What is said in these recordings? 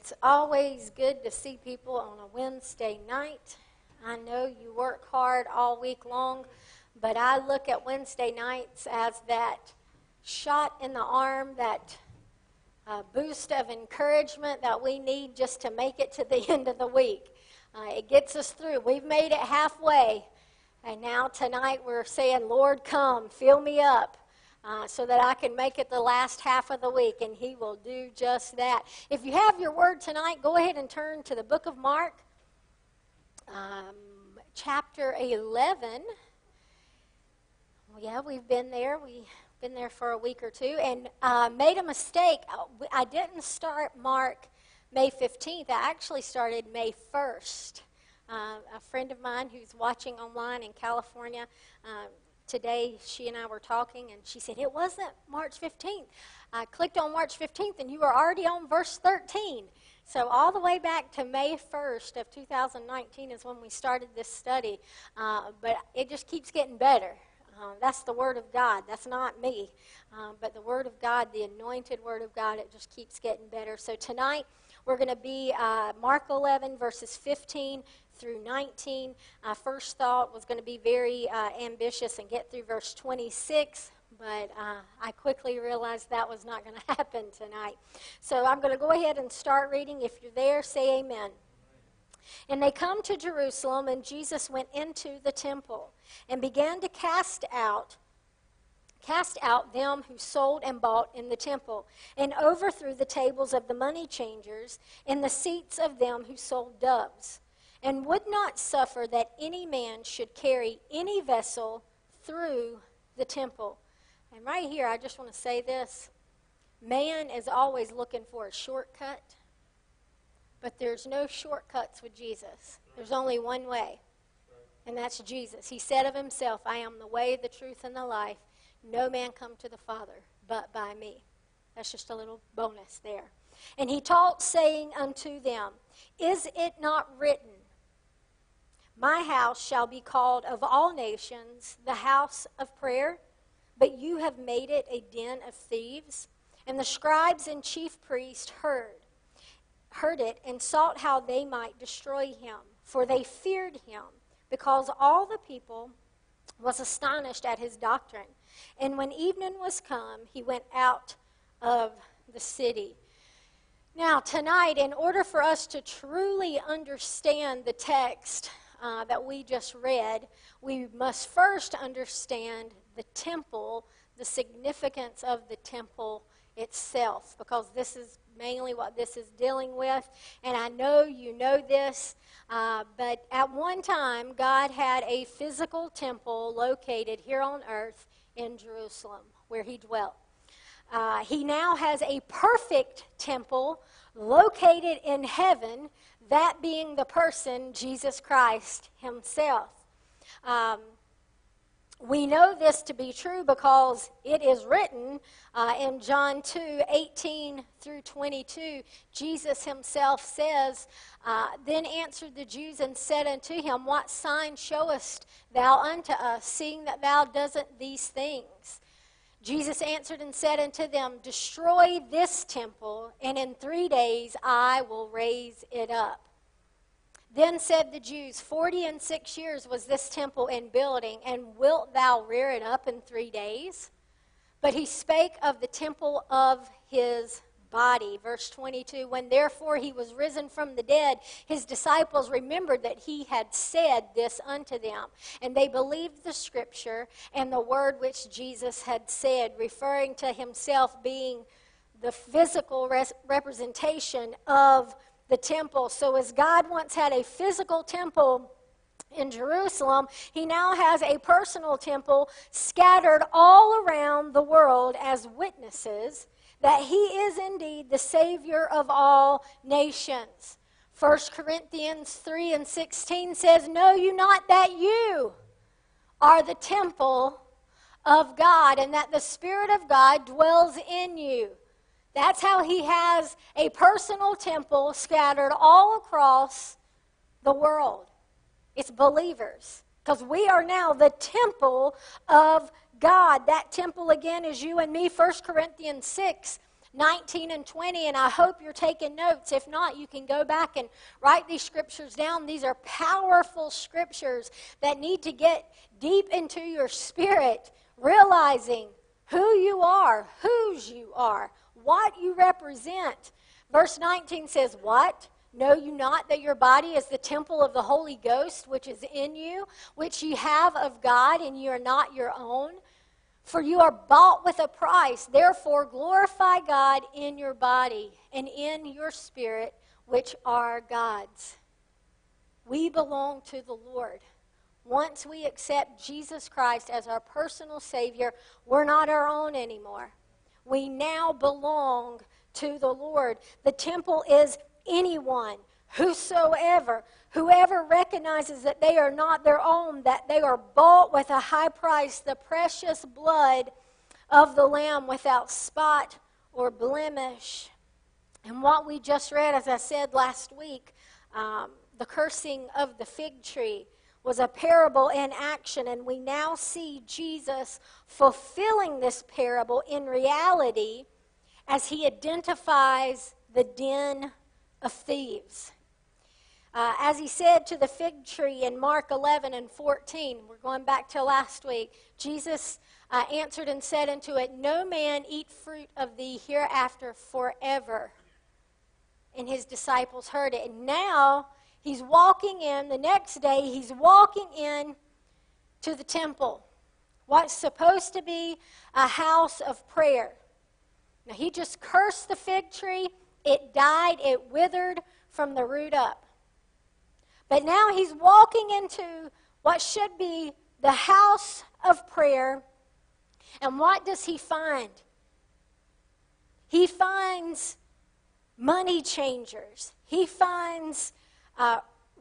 It's always good to see people on a Wednesday night. I know you work hard all week long, but I look at Wednesday nights as that shot in the arm, that uh, boost of encouragement that we need just to make it to the end of the week. Uh, it gets us through. We've made it halfway, and now tonight we're saying, Lord, come, fill me up. Uh, so that I can make it the last half of the week, and He will do just that. If you have your word tonight, go ahead and turn to the book of Mark, um, chapter 11. Yeah, we've been there. We've been there for a week or two, and uh, made a mistake. Uh, I didn't start Mark May 15th, I actually started May 1st. Uh, a friend of mine who's watching online in California uh, today, she and I were talking, and she said, It wasn't March 15th. I clicked on March 15th, and you were already on verse 13. So, all the way back to May 1st of 2019 is when we started this study. Uh, but it just keeps getting better. Uh, that's the Word of God. That's not me. Uh, but the Word of God, the anointed Word of God, it just keeps getting better. So, tonight, we're going to be uh, Mark 11, verses 15 through 19. I first thought was going to be very uh, ambitious and get through verse 26, but uh, I quickly realized that was not going to happen tonight. So I'm going to go ahead and start reading. If you're there, say amen. And they come to Jerusalem, and Jesus went into the temple and began to cast out cast out them who sold and bought in the temple, and overthrew the tables of the money changers and the seats of them who sold doves and would not suffer that any man should carry any vessel through the temple. And right here, I just want to say this man is always looking for a shortcut, but there's no shortcuts with Jesus. There's only one way, and that's Jesus. He said of himself, I am the way, the truth, and the life. No man come to the Father but by me. That's just a little bonus there. And he taught, saying unto them, Is it not written, my house shall be called of all nations the house of prayer, but you have made it a den of thieves. And the scribes and chief priests heard, heard it and sought how they might destroy him, for they feared him, because all the people was astonished at his doctrine. And when evening was come, he went out of the city. Now, tonight, in order for us to truly understand the text, uh, that we just read, we must first understand the temple, the significance of the temple itself, because this is mainly what this is dealing with. And I know you know this, uh, but at one time, God had a physical temple located here on earth in Jerusalem where he dwelt. Uh, he now has a perfect temple located in heaven that being the person, Jesus Christ Himself. Um, we know this to be true because it is written uh, in John 2 18 through 22. Jesus himself says, uh, Then answered the Jews and said unto him, What sign showest thou unto us, seeing that thou doesn't these things? Jesus answered and said unto them, Destroy this temple, and in three days I will raise it up. Then said the Jews, Forty and six years was this temple in building, and wilt thou rear it up in three days? But he spake of the temple of his body. Verse 22 When therefore he was risen from the dead, his disciples remembered that he had said this unto them. And they believed the scripture and the word which Jesus had said, referring to himself being the physical res- representation of the temple. So, as God once had a physical temple in Jerusalem, he now has a personal temple scattered all around the world as witnesses that he is indeed the Savior of all nations. 1 Corinthians 3 and 16 says, Know you not that you are the temple of God, and that the Spirit of God dwells in you. That's how he has a personal temple scattered all across the world. It's believers. Because we are now the temple of God. That temple, again, is you and me. 1 Corinthians 6 19 and 20, and I hope you're taking notes. If not, you can go back and write these scriptures down. These are powerful scriptures that need to get deep into your spirit, realizing who you are, whose you are, what you represent. Verse 19 says, What? Know you not that your body is the temple of the Holy Ghost, which is in you, which you have of God, and you are not your own? For you are bought with a price. Therefore, glorify God in your body and in your spirit, which are God's. We belong to the Lord. Once we accept Jesus Christ as our personal Savior, we're not our own anymore. We now belong to the Lord. The temple is anyone, whosoever, whoever recognizes that they are not their own, that they are bought with a high price, the precious blood of the Lamb without spot or blemish. And what we just read, as I said last week, um, the cursing of the fig tree was a parable in action, and we now see Jesus fulfilling this parable in reality as he identifies the den of thieves. Uh, as he said to the fig tree in Mark 11 and 14, we're going back to last week, Jesus uh, answered and said unto it, No man eat fruit of thee hereafter forever. And his disciples heard it. And now he's walking in, the next day, he's walking in to the temple, what's supposed to be a house of prayer. Now, he just cursed the fig tree it died, it withered from the root up. But now he's walking into what should be the house of prayer. And what does he find? He finds money changers. He finds, uh,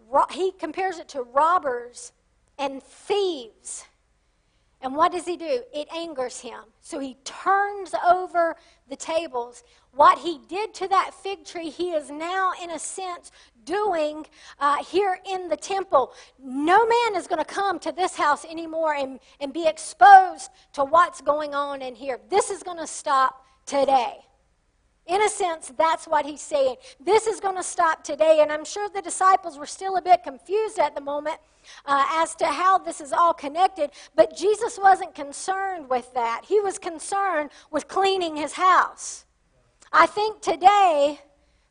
ro- he compares it to robbers and thieves. And what does he do? It angers him. So he turns over the tables. What he did to that fig tree, he is now, in a sense, doing uh, here in the temple. No man is going to come to this house anymore and, and be exposed to what's going on in here. This is going to stop today. In a sense, that's what he's saying. This is going to stop today. And I'm sure the disciples were still a bit confused at the moment uh, as to how this is all connected. But Jesus wasn't concerned with that, he was concerned with cleaning his house. I think today,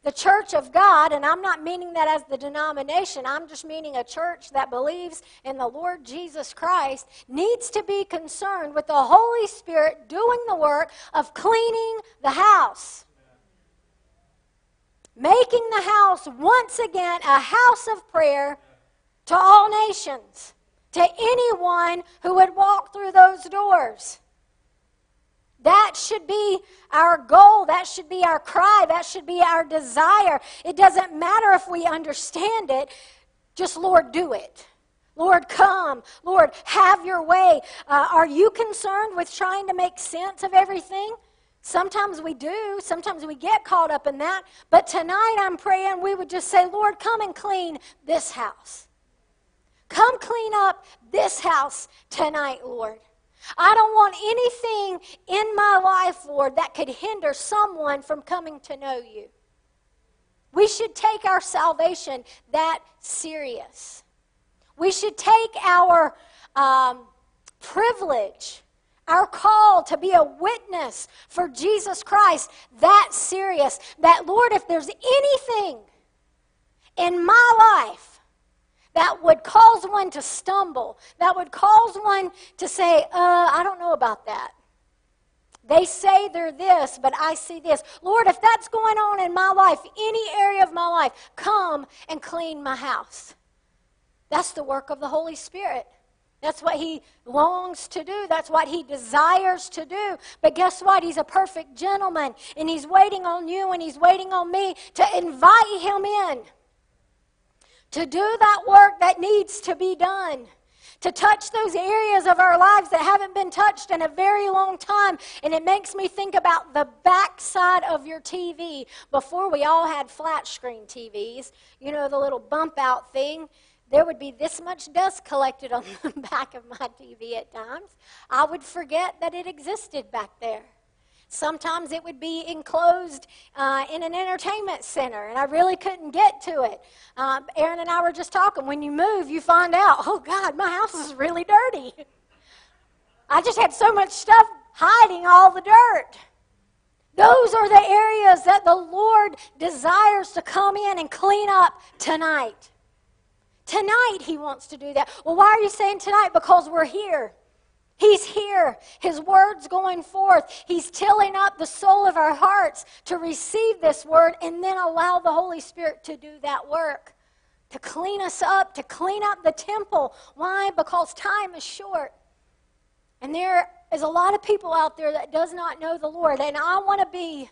the church of God, and I'm not meaning that as the denomination, I'm just meaning a church that believes in the Lord Jesus Christ, needs to be concerned with the Holy Spirit doing the work of cleaning the house making the house once again a house of prayer to all nations, to anyone who would walk through those doors. That should be our goal. That should be our cry. That should be our desire. It doesn't matter if we understand it, just Lord, do it. Lord, come. Lord, have your way. Uh, are you concerned with trying to make sense of everything? Sometimes we do. Sometimes we get caught up in that. But tonight I'm praying we would just say, Lord, come and clean this house. Come clean up this house tonight, Lord. I don't want anything in my life, Lord, that could hinder someone from coming to know you. We should take our salvation that serious. We should take our um, privilege our call to be a witness for Jesus Christ that serious that, Lord, if there's anything in my life that would cause one to stumble, that would cause one to say, uh, I don't know about that. They say they're this, but I see this. Lord, if that's going on in my life, any area of my life, come and clean my house. That's the work of the Holy Spirit. That's what he longs to do. That's what he desires to do. But guess what? He's a perfect gentleman, and he's waiting on you and he's waiting on me to invite him in to do that work that needs to be done. To touch those areas of our lives that haven't been touched in a very long time. And it makes me think about the backside of your TV. Before we all had flat screen TVs, you know, the little bump out thing there would be this much dust collected on the back of my TV at times. I would forget that it existed back there. Sometimes it would be enclosed uh, in an entertainment center, and I really couldn't get to it. Um, Aaron and I were just talking. When you move, you find out, oh God, my house is really dirty. I just had so much stuff hiding all the dirt. Those are the areas that the Lord desires to come in and clean up tonight. Tonight, He wants to do that. Well, why are you saying tonight? Because we're here. He's here. His word's going forth. He's tilling up the soul of our hearts to receive this word and then allow the Holy Spirit to do that work, to clean us up, to clean up the temple. Why? Because time is short. And there is a lot of people out there that does not know the Lord. And I want to be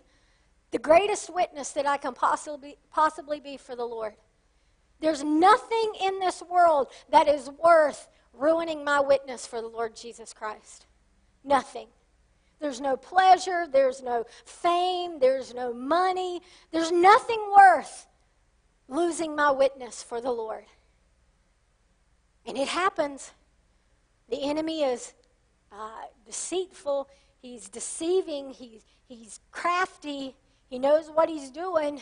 the greatest witness that I can possibly, possibly be for the Lord. There's nothing in this world that is worth ruining my witness for the Lord Jesus Christ. Nothing. There's no pleasure, there's no fame, there's no money, there's nothing worth losing my witness for the Lord. And it happens. The enemy is uh, deceitful, he's deceiving, he's, he's crafty, he knows what he's doing.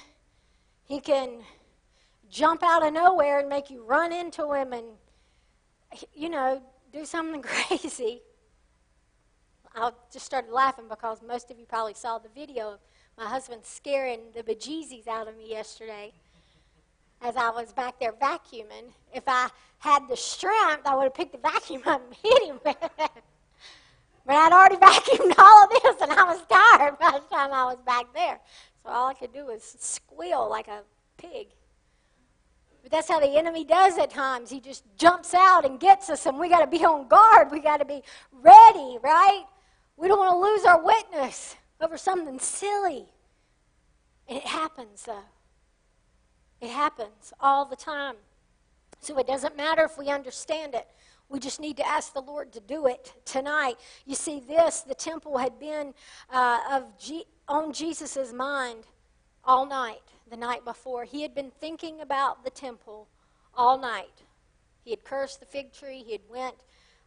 He can jump out of nowhere and make you run into him and you know, do something crazy. I just started laughing because most of you probably saw the video of my husband scaring the bejesus out of me yesterday as I was back there vacuuming. If I had the strength, I would have picked the vacuum up and hit him. with it. but I'd already vacuumed all of this and I was tired by the time I was back there. So all I could do was squeal like a pig. But that's how the enemy does at times. He just jumps out and gets us, and we got to be on guard. We got to be ready, right? We don't want to lose our witness over something silly. And it happens, though. It happens all the time. So it doesn't matter if we understand it. We just need to ask the Lord to do it tonight. You see, this, the temple had been uh, of G- on Jesus' mind all night the night before. He had been thinking about the temple all night. He had cursed the fig tree. He had went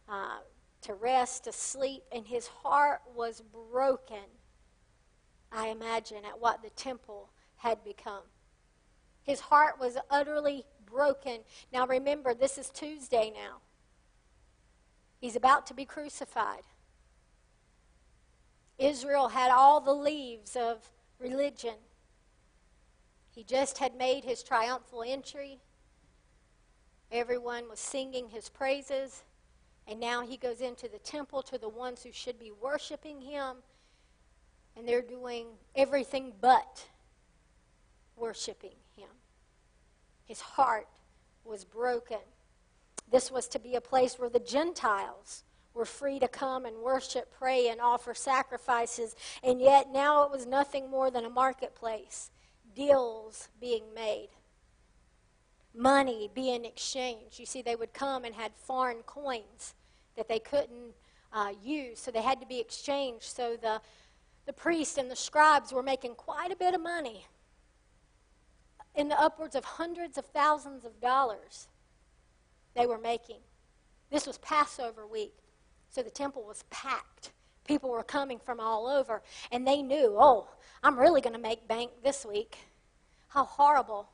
uh, to rest, to sleep, and his heart was broken, I imagine, at what the temple had become. His heart was utterly broken. Now remember, this is Tuesday now. He's about to be crucified. Israel had all the leaves of religion. He just had made his triumphal entry. Everyone was singing his praises. And now he goes into the temple to the ones who should be worshiping him. And they're doing everything but worshiping him. His heart was broken. This was to be a place where the Gentiles were free to come and worship, pray, and offer sacrifices. And yet now it was nothing more than a marketplace deals being made, money being exchanged. You see, they would come and had foreign coins that they couldn't uh, use, so they had to be exchanged. So the, the priests and the scribes were making quite a bit of money in the upwards of hundreds of thousands of dollars they were making. This was Passover week, so the temple was packed. People were coming from all over, and they knew, oh, I'm really going to make bank this week. How horrible.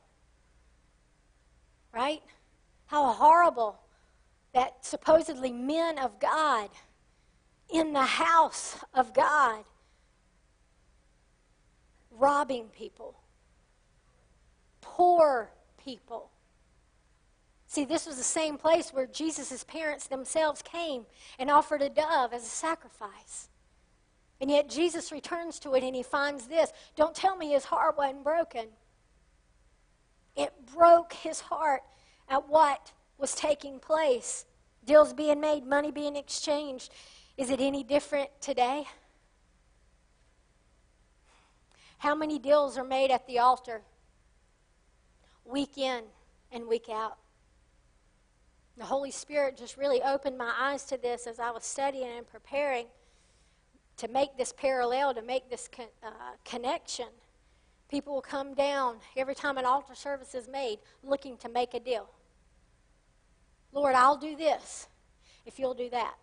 Right? How horrible that supposedly men of God in the house of God robbing people, poor people. See, this was the same place where Jesus' parents themselves came and offered a dove as a sacrifice. And yet Jesus returns to it and he finds this. Don't tell me his heart wasn't broken. It broke his heart at what was taking place. Deals being made, money being exchanged. Is it any different today? How many deals are made at the altar? Week in and week out. The Holy Spirit just really opened my eyes to this as I was studying and preparing to make this parallel, to make this con- uh, connection. People will come down every time an altar service is made looking to make a deal. Lord, I'll do this if you'll do that.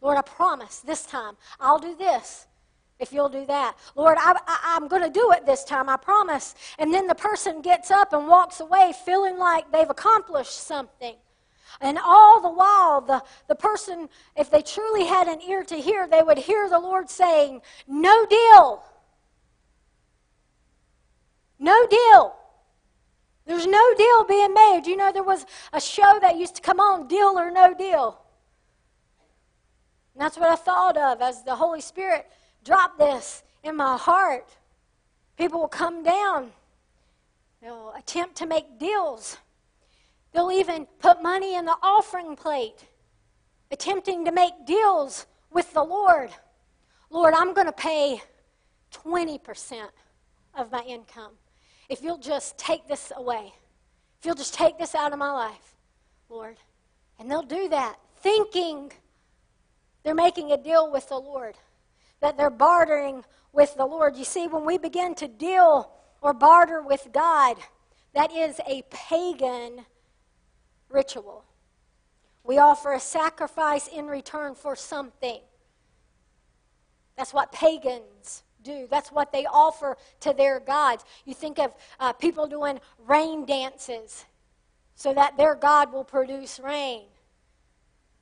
Lord, I promise this time I'll do this if you'll do that. Lord, I, I'm going to do it this time, I promise. And then the person gets up and walks away feeling like they've accomplished something. And all the while, the, the person, if they truly had an ear to hear, they would hear the Lord saying, No deal. No deal. There's no deal being made. You know, there was a show that used to come on, Deal or No Deal. And that's what I thought of as the Holy Spirit dropped this in my heart. People will come down, they'll attempt to make deals. They'll even put money in the offering plate, attempting to make deals with the Lord. Lord, I'm going to pay 20% of my income. If you'll just take this away, if you'll just take this out of my life, Lord. And they'll do that, thinking they're making a deal with the Lord, that they're bartering with the Lord. You see, when we begin to deal or barter with God, that is a pagan ritual. We offer a sacrifice in return for something. That's what pagans do. That's what they offer to their gods. You think of uh, people doing rain dances so that their God will produce rain.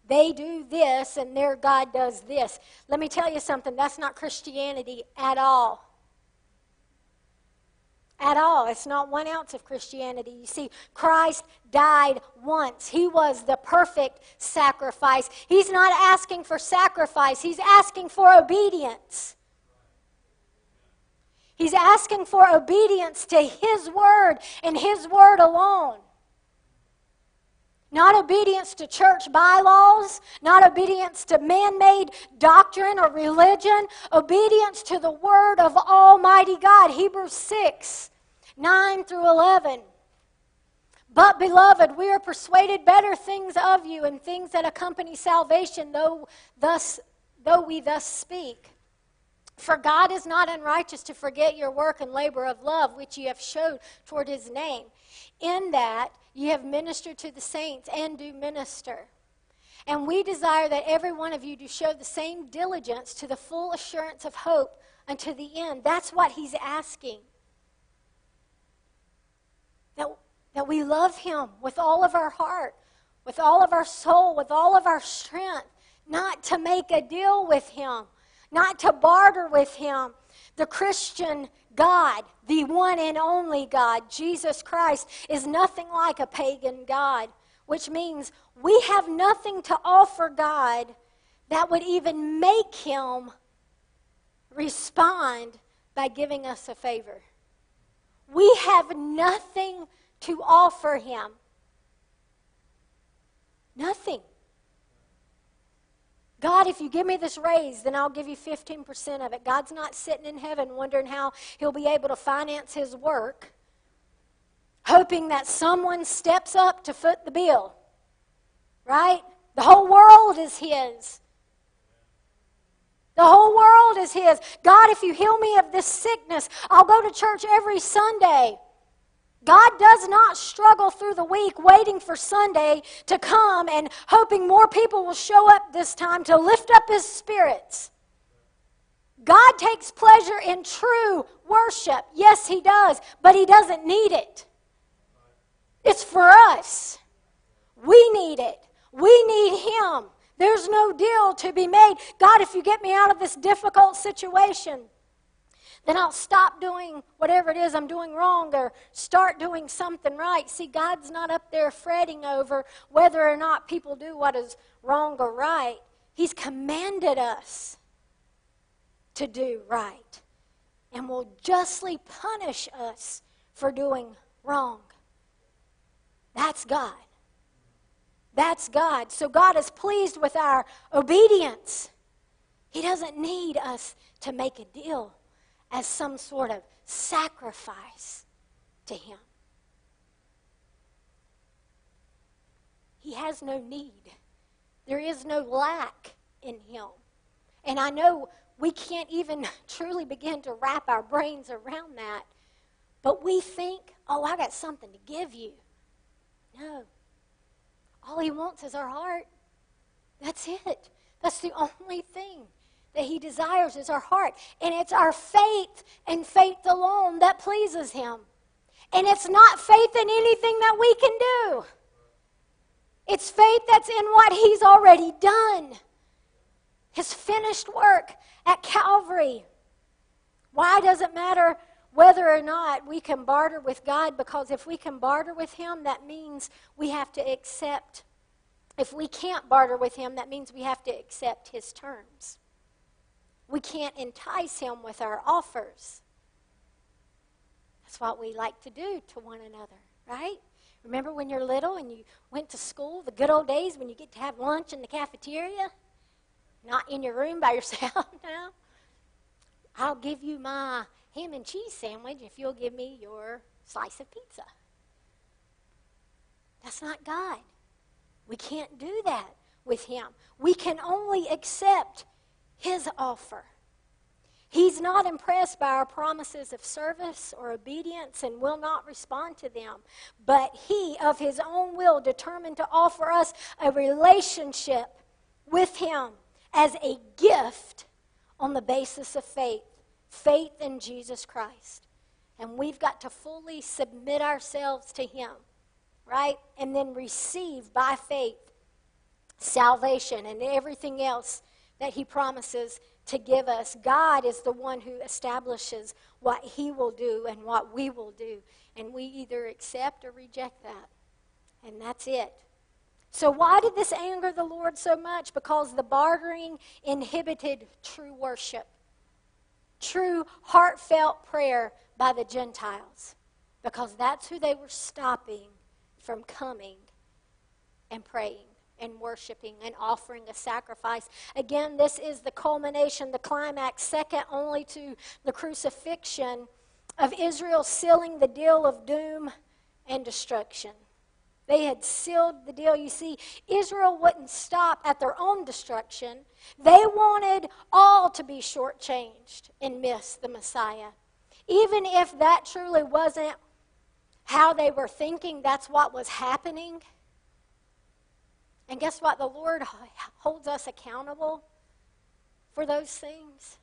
They do this and their God does this. Let me tell you something that's not Christianity at all at all. It's not one ounce of Christianity. You see, Christ died once. He was the perfect sacrifice. He's not asking for sacrifice, He's asking for obedience. He's asking for obedience to His word and His word alone. Not obedience to church bylaws, not obedience to man made doctrine or religion, obedience to the word of Almighty God. Hebrews 6 9 through 11. But, beloved, we are persuaded better things of you and things that accompany salvation, though, thus, though we thus speak. For God is not unrighteous to forget your work and labor of love, which you have showed toward his name, in that you have ministered to the saints and do minister. And we desire that every one of you do show the same diligence to the full assurance of hope unto the end. That's what he's asking that, that we love Him with all of our heart, with all of our soul, with all of our strength, not to make a deal with Him, not to barter with Him. The Christian God, the one and only God, Jesus Christ, is nothing like a pagan God, which means we have nothing to offer God that would even make Him respond by giving us a favor. We have nothing to offer him. Nothing. God, if you give me this raise, then I'll give you 15% of it. God's not sitting in heaven wondering how he'll be able to finance his work, hoping that someone steps up to foot the bill. Right? The whole world is his. The whole world is His. God, if you heal me of this sickness, I'll go to church every Sunday. God does not struggle through the week waiting for Sunday to come and hoping more people will show up this time to lift up His spirits. God takes pleasure in true worship. Yes, He does, but He doesn't need it. It's for us. We need it. We need Him. There's no deal to be made. God, if you get me out of this difficult situation, then I'll stop doing whatever it is I'm doing wrong or start doing something right. See, God's not up there fretting over whether or not people do what is wrong or right. He's commanded us to do right and will justly punish us for doing wrong. That's God. That's God. So God is pleased with our obedience. He doesn't need us to make a deal as some sort of sacrifice to Him. He has no need. There is no lack in Him. And I know we can't even truly begin to wrap our brains around that. But we think, oh, I got something to give you. No. All he wants is our heart. That's it. That's the only thing that He desires is our heart. And it's our faith and faith alone that pleases Him. And it's not faith in anything that we can do, it's faith that's in what He's already done. His finished work at Calvary. Why does it matter whether or not we can barter with God? Because if we can barter with Him, that means we have to accept. If we can't barter with Him, that means we have to accept His terms. We can't entice Him with our offers. That's what we like to do to one another, right? Remember when you're little and you went to school, the good old days when you get to have lunch in the cafeteria? Not in your room by yourself now. I'll give you my ham and cheese sandwich if you'll give me your slice of pizza. That's not God. We can't do that with Him. We can only accept His offer. He's not impressed by our promises of service or obedience and will not respond to them. But He, of His own will, determined to offer us a relationship with Him as a gift on the basis of faith faith in Jesus Christ. And we've got to fully submit ourselves to Him, right? And then receive by faith salvation and everything else that He promises to give us. God is the one who establishes what He will do and what we will do. And we either accept or reject that. And that's it. So, why did this anger the Lord so much? Because the bartering inhibited true worship, true heartfelt prayer by the Gentiles, because that's who they were stopping from coming and praying and worshiping and offering a sacrifice. Again, this is the culmination, the climax, second only to the crucifixion of Israel sealing the deal of doom and destruction. They had sealed the deal. You see, Israel wouldn't stop at their own destruction. They wanted all to be shortchanged and miss the Messiah. Even if that truly wasn't how they were thinking, that's what was happening. And guess what? The Lord holds us accountable for those things.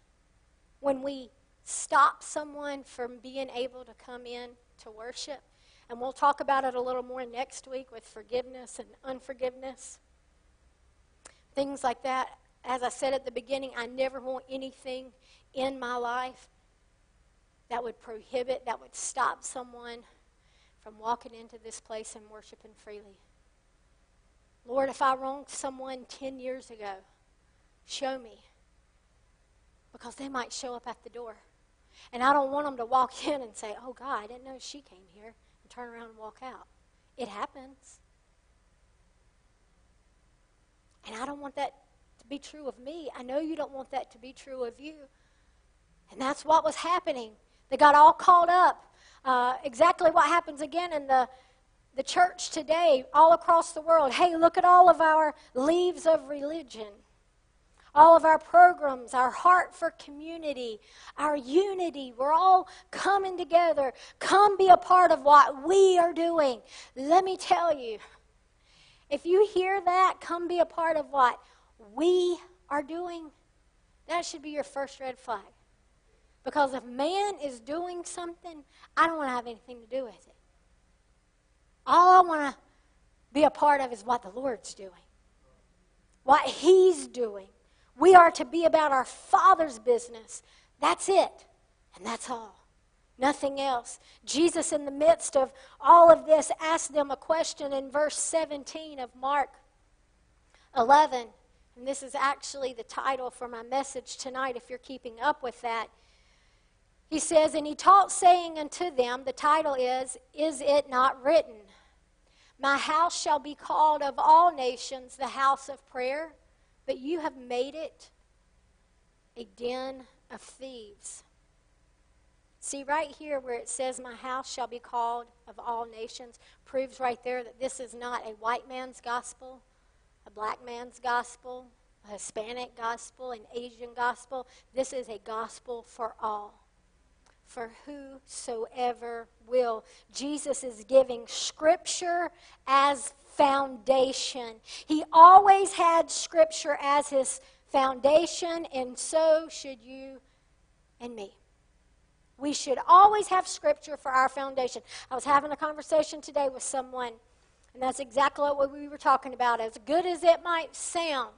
When we stop someone from being able to come in to worship, and we'll talk about it a little more next week with forgiveness and unforgiveness. Things like that. As I said at the beginning, I never want anything in my life that would prohibit, that would stop someone from walking into this place and worshiping freely. Lord, if I wronged someone 10 years ago, show me. Because they might show up at the door. And I don't want them to walk in and say, oh, God, I didn't know she came here and turn around and walk out. It happens. And I don't want that to be true of me. I know you don't want that to be true of you. And that's what was happening. They got all caught up. Uh, exactly what happens again in the, the church today, all across the world. Hey, look at all of our leaves of religion all of our programs, our heart for community, our unity. We're all coming together. Come be a part of what we are doing. Let me tell you, if you hear that, come be a part of what we are doing, that should be your first red flag. Because if man is doing something, I don't want to have anything to do with it. All I want to be a part of is what the Lord's doing, what He's doing. We are to be about our Father's business. That's it. And that's all. Nothing else. Jesus, in the midst of all of this, asked them a question in verse 17 of Mark 11. And this is actually the title for my message tonight, if you're keeping up with that. He says, And he taught, saying unto them, the title is, Is it not written? My house shall be called of all nations the house of prayer but you have made it a den of thieves. See, right here where it says, My house shall be called of all nations, proves right there that this is not a white man's gospel, a black man's gospel, a Hispanic gospel, an Asian gospel. This is a gospel for all, for whosoever will. Jesus is giving scripture as foundation. He always had Scripture as his foundation, and so should you and me. We should always have Scripture for our foundation. I was having a conversation today with someone, and that's exactly what we were talking about. As good as it might sound,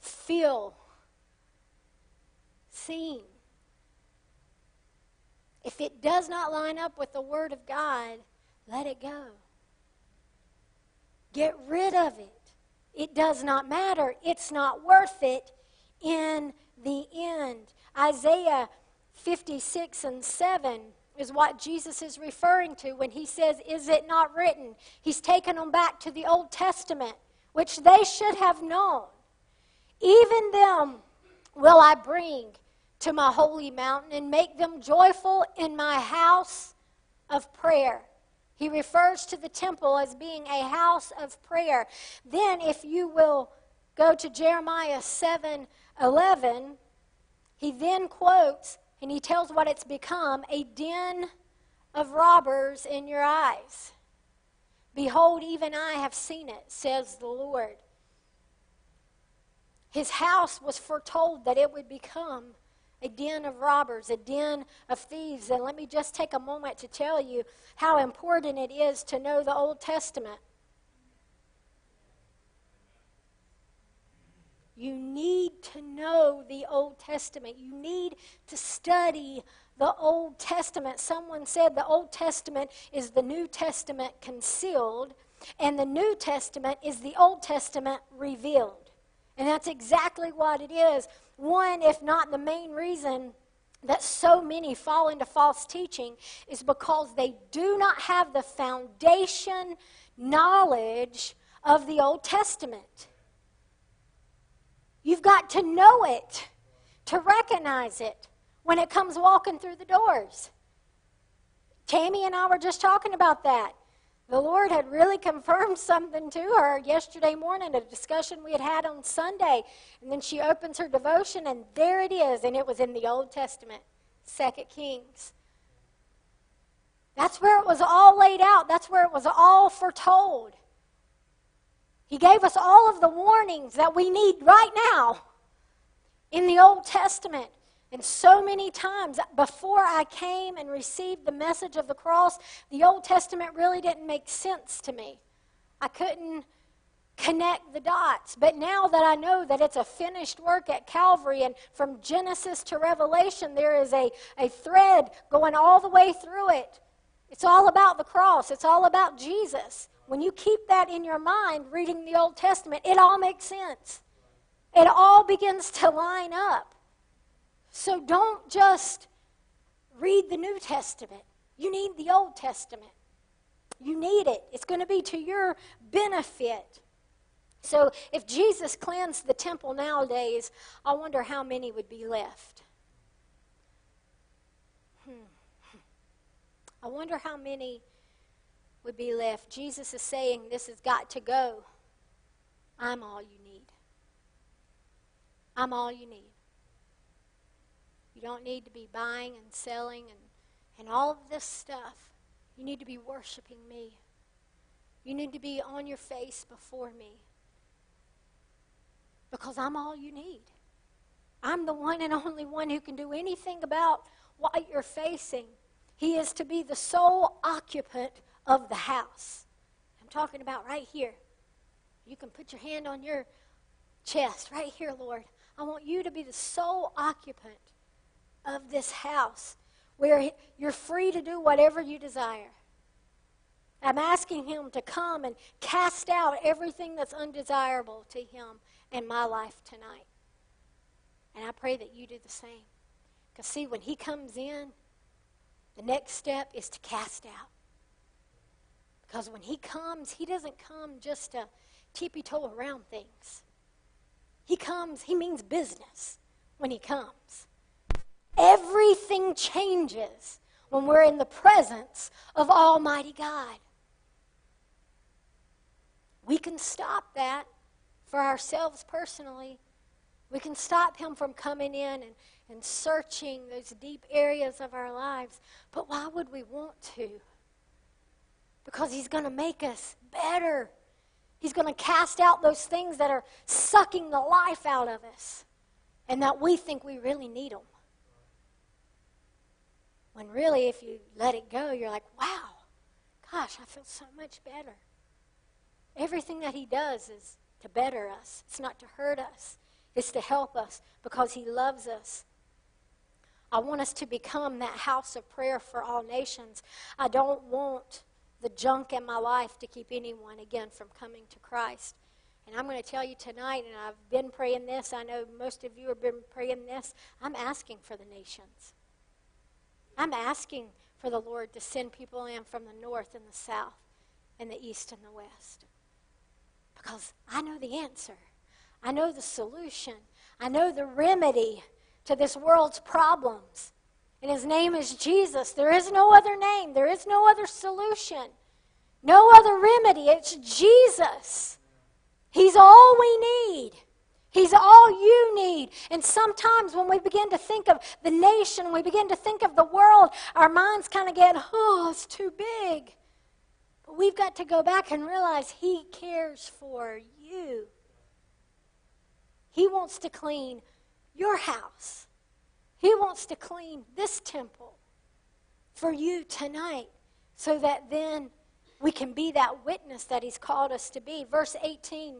feel, seen, if it does not line up with the Word of God, let it go. Get rid of it. It does not matter. It's not worth it in the end. Isaiah 56 and 7 is what Jesus is referring to when he says, Is it not written? He's taken them back to the Old Testament, which they should have known. Even them will I bring to my holy mountain and make them joyful in my house of prayer. He refers to the temple as being a house of prayer. Then, if you will go to Jeremiah 7 11, he then quotes and he tells what it's become a den of robbers in your eyes. Behold, even I have seen it, says the Lord. His house was foretold that it would become a den of robbers, a den of thieves. And let me just take a moment to tell you how important it is to know the Old Testament. You need to know the Old Testament. You need to study the Old Testament. Someone said the Old Testament is the New Testament concealed, and the New Testament is the Old Testament revealed. And that's exactly what it is. One, if not the main reason that so many fall into false teaching, is because they do not have the foundation knowledge of the Old Testament. You've got to know it to recognize it when it comes walking through the doors. Tammy and I were just talking about that. The Lord had really confirmed something to her yesterday morning, a discussion we had had on Sunday. And then she opens her devotion, and there it is, and it was in the Old Testament, Second Kings. That's where it was all laid out, that's where it was all foretold. He gave us all of the warnings that we need right now in the Old Testament. And so many times before I came and received the message of the cross, the Old Testament really didn't make sense to me. I couldn't connect the dots. But now that I know that it's a finished work at Calvary, and from Genesis to Revelation, there is a, a thread going all the way through it. It's all about the cross, it's all about Jesus. When you keep that in your mind, reading the Old Testament, it all makes sense. It all begins to line up. So don't just read the New Testament. You need the Old Testament. You need it. It's going to be to your benefit. So if Jesus cleansed the temple nowadays, I wonder how many would be left. Hmm. I wonder how many would be left. Jesus is saying, This has got to go. I'm all you need. I'm all you need. You don't need to be buying and selling and, and all of this stuff. You need to be worshiping me. You need to be on your face before me. Because I'm all you need. I'm the one and only one who can do anything about what you're facing. He is to be the sole occupant of the house. I'm talking about right here. You can put your hand on your chest, right here, Lord. I want you to be the sole occupant of this house where you're free to do whatever you desire. I'm asking Him to come and cast out everything that's undesirable to Him in my life tonight. And I pray that you do the same. Because, see, when He comes in, the next step is to cast out. Because when He comes, He doesn't come just to tippy toe around things. He comes, He means business when He comes. Everything changes when we're in the presence of Almighty God. We can stop that for ourselves personally. We can stop Him from coming in and, and searching those deep areas of our lives. But why would we want to? because He's going to make us better. He's going to cast out those things that are sucking the life out of us and that we think we really need them. When really, if you let it go, you're like, wow, gosh, I feel so much better. Everything that He does is to better us, it's not to hurt us, it's to help us because He loves us. I want us to become that house of prayer for all nations. I don't want the junk in my life to keep anyone, again, from coming to Christ. And I'm going to tell you tonight, and I've been praying this, I know most of you have been praying this, I'm asking for the nations. I'm asking for the Lord to send people in from the north and the south and the east and the west. Because I know the answer. I know the solution. I know the remedy to this world's problems. And his name is Jesus. There is no other name, there is no other solution, no other remedy. It's Jesus. He's all we need. He's all you need. And sometimes when we begin to think of the nation, we begin to think of the world, our minds kind of get, oh, it's too big. But we've got to go back and realize He cares for you. He wants to clean your house, He wants to clean this temple for you tonight so that then we can be that witness that He's called us to be. Verse 18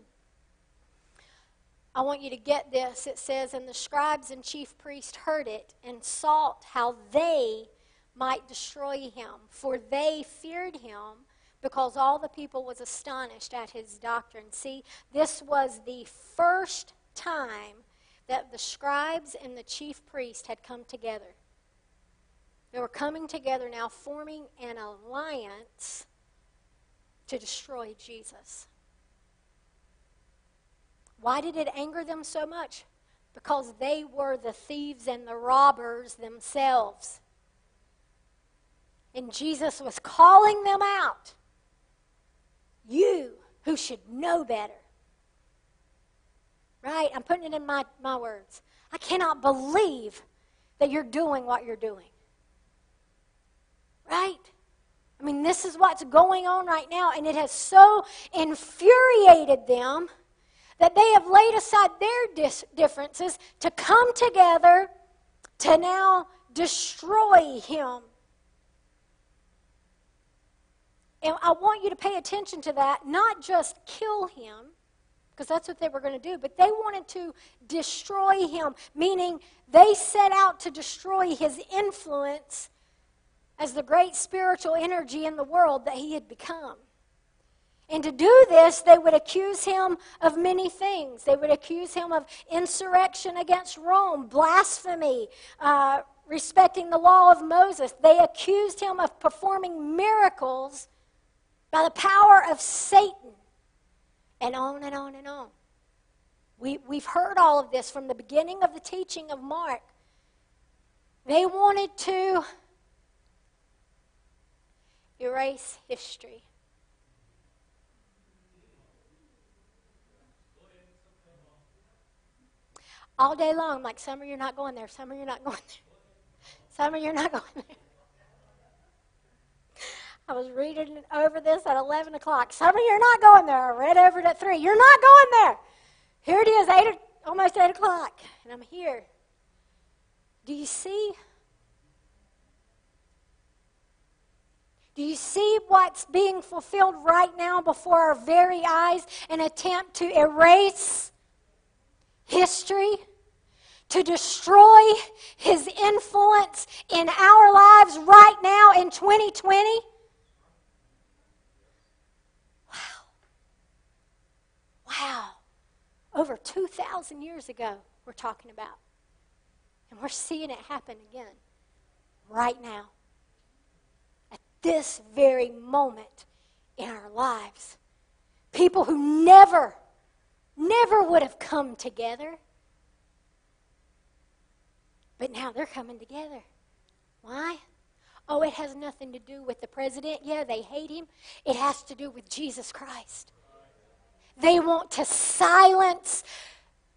I want you to get this. It says, And the scribes and chief priests heard it and sought how they might destroy him, for they feared him because all the people was astonished at his doctrine. See, this was the first time that the scribes and the chief priests had come together. They were coming together now, forming an alliance to destroy Jesus. Why did it anger them so much? Because they were the thieves and the robbers themselves. And Jesus was calling them out. You who should know better. Right? I'm putting it in my, my words. I cannot believe that you're doing what you're doing. Right? I mean, this is what's going on right now, and it has so infuriated them that they have laid aside their dis- differences to come together to now destroy him. And I want you to pay attention to that, not just kill him, because that's what they were going to do, but they wanted to destroy him, meaning they set out to destroy his influence as the great spiritual energy in the world that he had become. And to do this, they would accuse him of many things. They would accuse him of insurrection against Rome, blasphemy, uh, respecting the law of Moses. They accused him of performing miracles by the power of Satan, and on and on and on. We, we've heard all of this from the beginning of the teaching of Mark. They wanted to erase history. All day long. I'm like, Summer, you're not going there. Summer, you're not going there. Summer, you're not going there. I was reading over this at 11 o'clock. Summer, you're not going there. I read over it at 3. You're not going there. Here it is, 8, almost 8 o'clock, and I'm here. Do you see? Do you see what's being fulfilled right now before our very eyes? An attempt to erase history to destroy his influence in our lives right now in 2020? Wow. Wow. Over 2,000 years ago, we're talking about. And we're seeing it happen again right now. At this very moment in our lives. People who never never would have come together. But now they're coming together. Why? Oh, it has nothing to do with the president. Yeah, they hate him. It has to do with Jesus Christ. They want to silence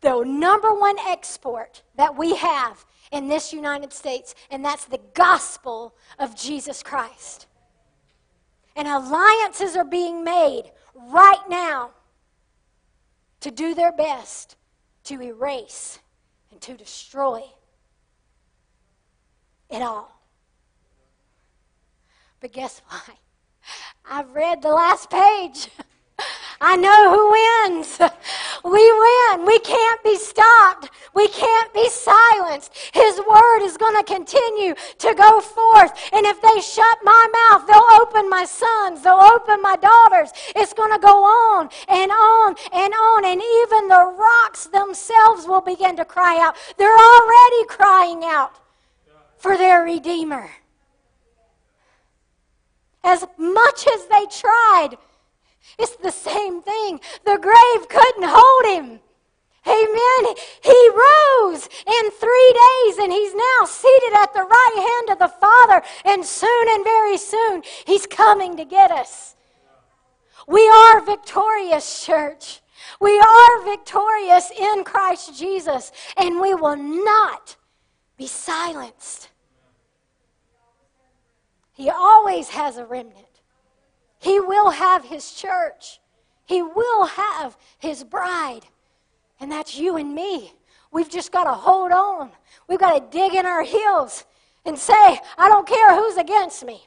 the number one export that we have in this United States, and that's the gospel of Jesus Christ. And alliances are being made right now to do their best to erase and to destroy it all. But guess what? I've read the last page. I know who wins. We win. We can't be stopped. We can't be silenced. His word is going to continue to go forth. And if they shut my mouth, they'll open my sons, they'll open my daughters. It's going to go on and on and on. And even the rocks themselves will begin to cry out. They're already crying out for their Redeemer. As much as they tried, it's the same thing. The grave couldn't hold him. Amen. He rose in three days and he's now seated at the right hand of the Father. And soon and very soon, he's coming to get us. We are victorious, church. We are victorious in Christ Jesus, and we will not be silenced. He always has a remnant. He will have his church. He will have his bride. And that's you and me. We've just got to hold on. We've got to dig in our heels and say, I don't care who's against me.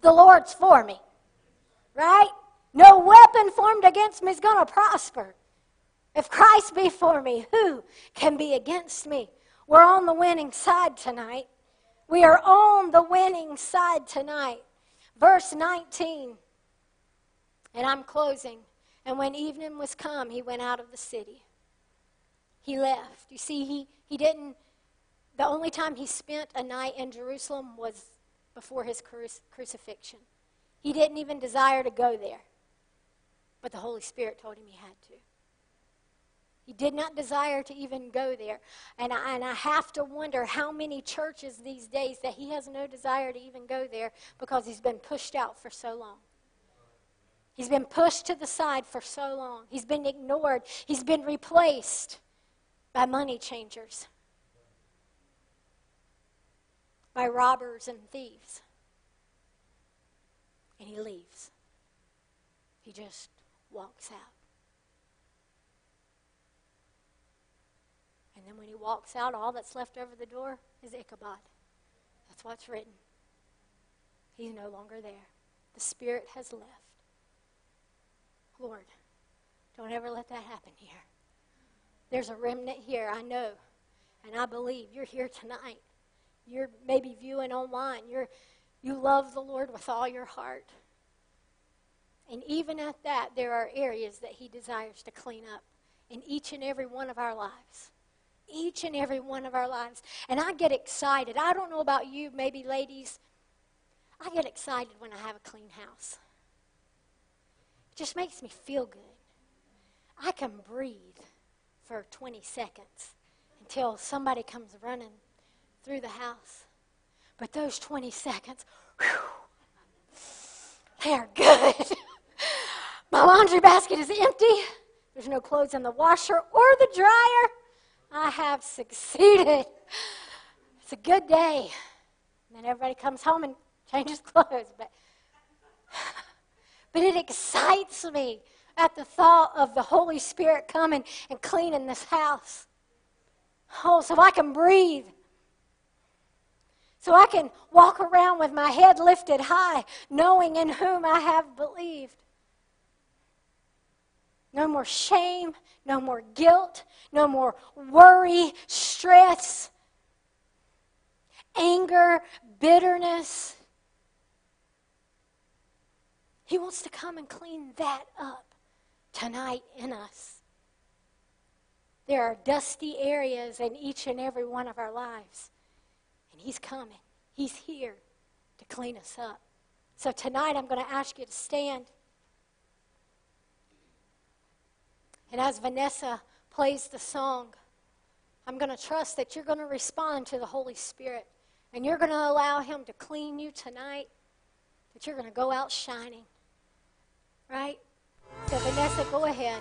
The Lord's for me. Right? No weapon formed against me is going to prosper. If Christ be for me, who can be against me? We're on the winning side tonight. We are on the winning side tonight. Verse 19. And I'm closing. And when evening was come, he went out of the city. He left. You see, he, he didn't, the only time he spent a night in Jerusalem was before his crucifixion. He didn't even desire to go there. But the Holy Spirit told him he had to. He did not desire to even go there. And I, and I have to wonder how many churches these days that he has no desire to even go there because he's been pushed out for so long. He's been pushed to the side for so long. He's been ignored. He's been replaced by money changers, by robbers and thieves. And he leaves. He just walks out. Then when he walks out, all that's left over the door is Ichabod. That's what's written. He's no longer there. The Spirit has left. Lord, don't ever let that happen here. There's a remnant here, I know. And I believe you're here tonight. You're maybe viewing online. You're, you love the Lord with all your heart. And even at that, there are areas that He desires to clean up in each and every one of our lives each and every one of our lives. And I get excited. I don't know about you, maybe ladies. I get excited when I have a clean house. It just makes me feel good. I can breathe for 20 seconds until somebody comes running through the house. But those 20 seconds, whew, they are good. My laundry basket is empty. There's no clothes in the washer or the dryer. I have succeeded. It's a good day. And then everybody comes home and changes clothes. But, but it excites me at the thought of the Holy Spirit coming and cleaning this house. Oh, so I can breathe. So I can walk around with my head lifted high, knowing in whom I have believed. No more shame, no more guilt, no more worry, stress, anger, bitterness. He wants to come and clean that up tonight in us. There are dusty areas in each and every one of our lives. And He's coming. He's here to clean us up. So tonight I'm going to ask you to stand. And as Vanessa plays the song, I'm going to trust that you're going to respond to the Holy Spirit and you're going to allow Him to clean you tonight, that you're going to go out shining. Right? So, Vanessa, go ahead.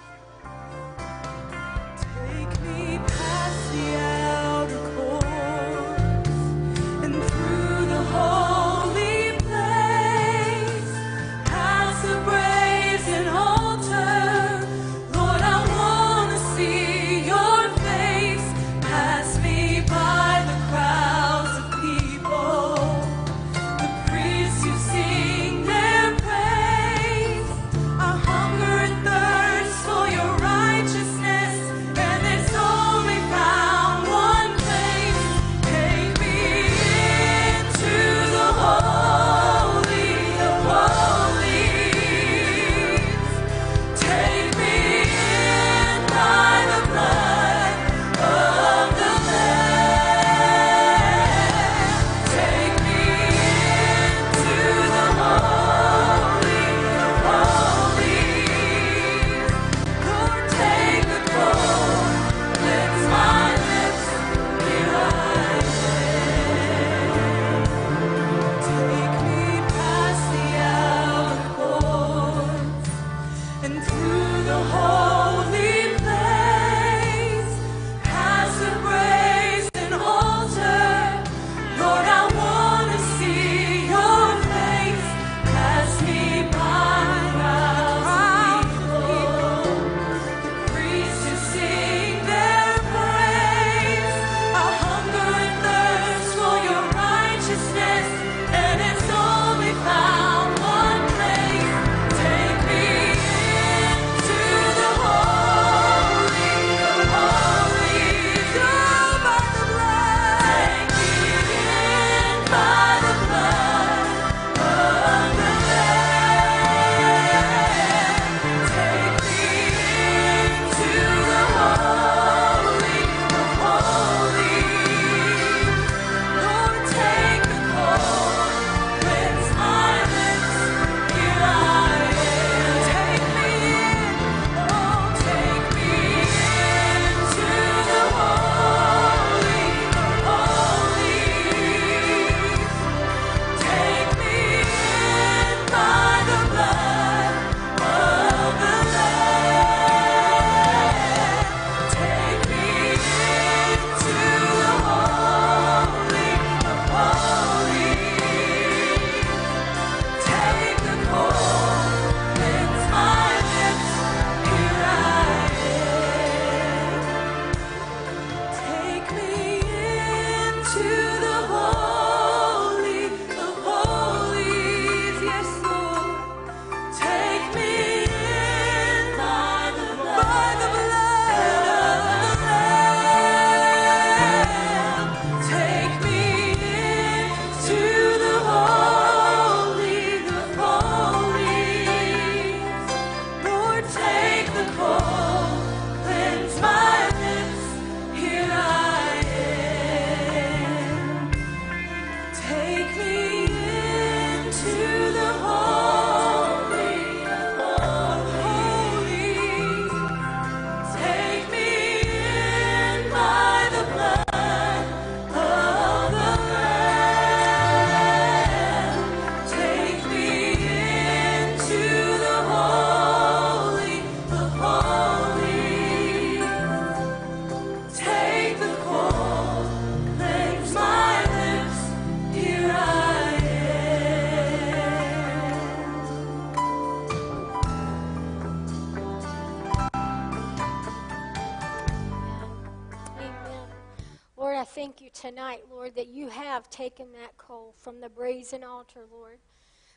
From the brazen altar, Lord.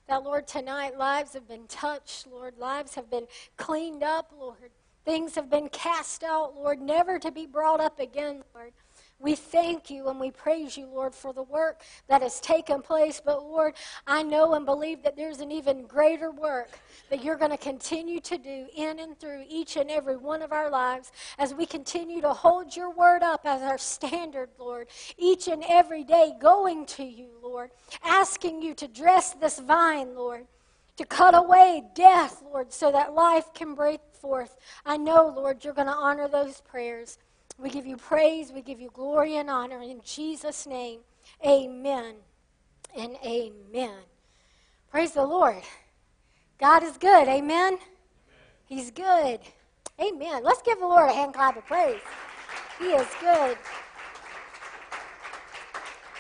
That, Lord, tonight lives have been touched, Lord. Lives have been cleaned up, Lord. Things have been cast out, Lord, never to be brought up again, Lord. We thank you and we praise you, Lord, for the work that has taken place. But, Lord, I know and believe that there's an even greater work that you're going to continue to do in and through each and every one of our lives as we continue to hold your word up as our standard, Lord, each and every day going to you, Lord, asking you to dress this vine, Lord to cut away death, Lord, so that life can break forth. I know, Lord, you're going to honor those prayers. We give you praise, we give you glory and honor in Jesus' name. Amen and amen. Praise the Lord. God is good. Amen. He's good. Amen. Let's give the Lord a hand clap of praise. He is good.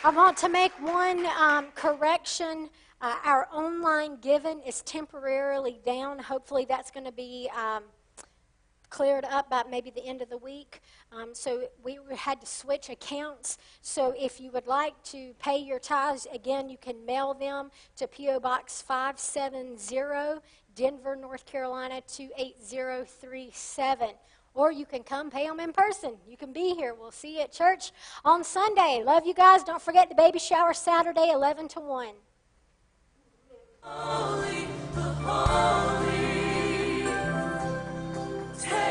I want to make one um, correction. Uh, our online giving is temporarily down. Hopefully, that's going to be. Um, cleared up by maybe the end of the week. Um, so we had to switch accounts. So if you would like to pay your tithes, again, you can mail them to P.O. Box 570, Denver, North Carolina 28037. Or you can come pay them in person. You can be here. We'll see you at church on Sunday. Love you guys. Don't forget the baby shower Saturday, 11 to 1. Holy, Hey!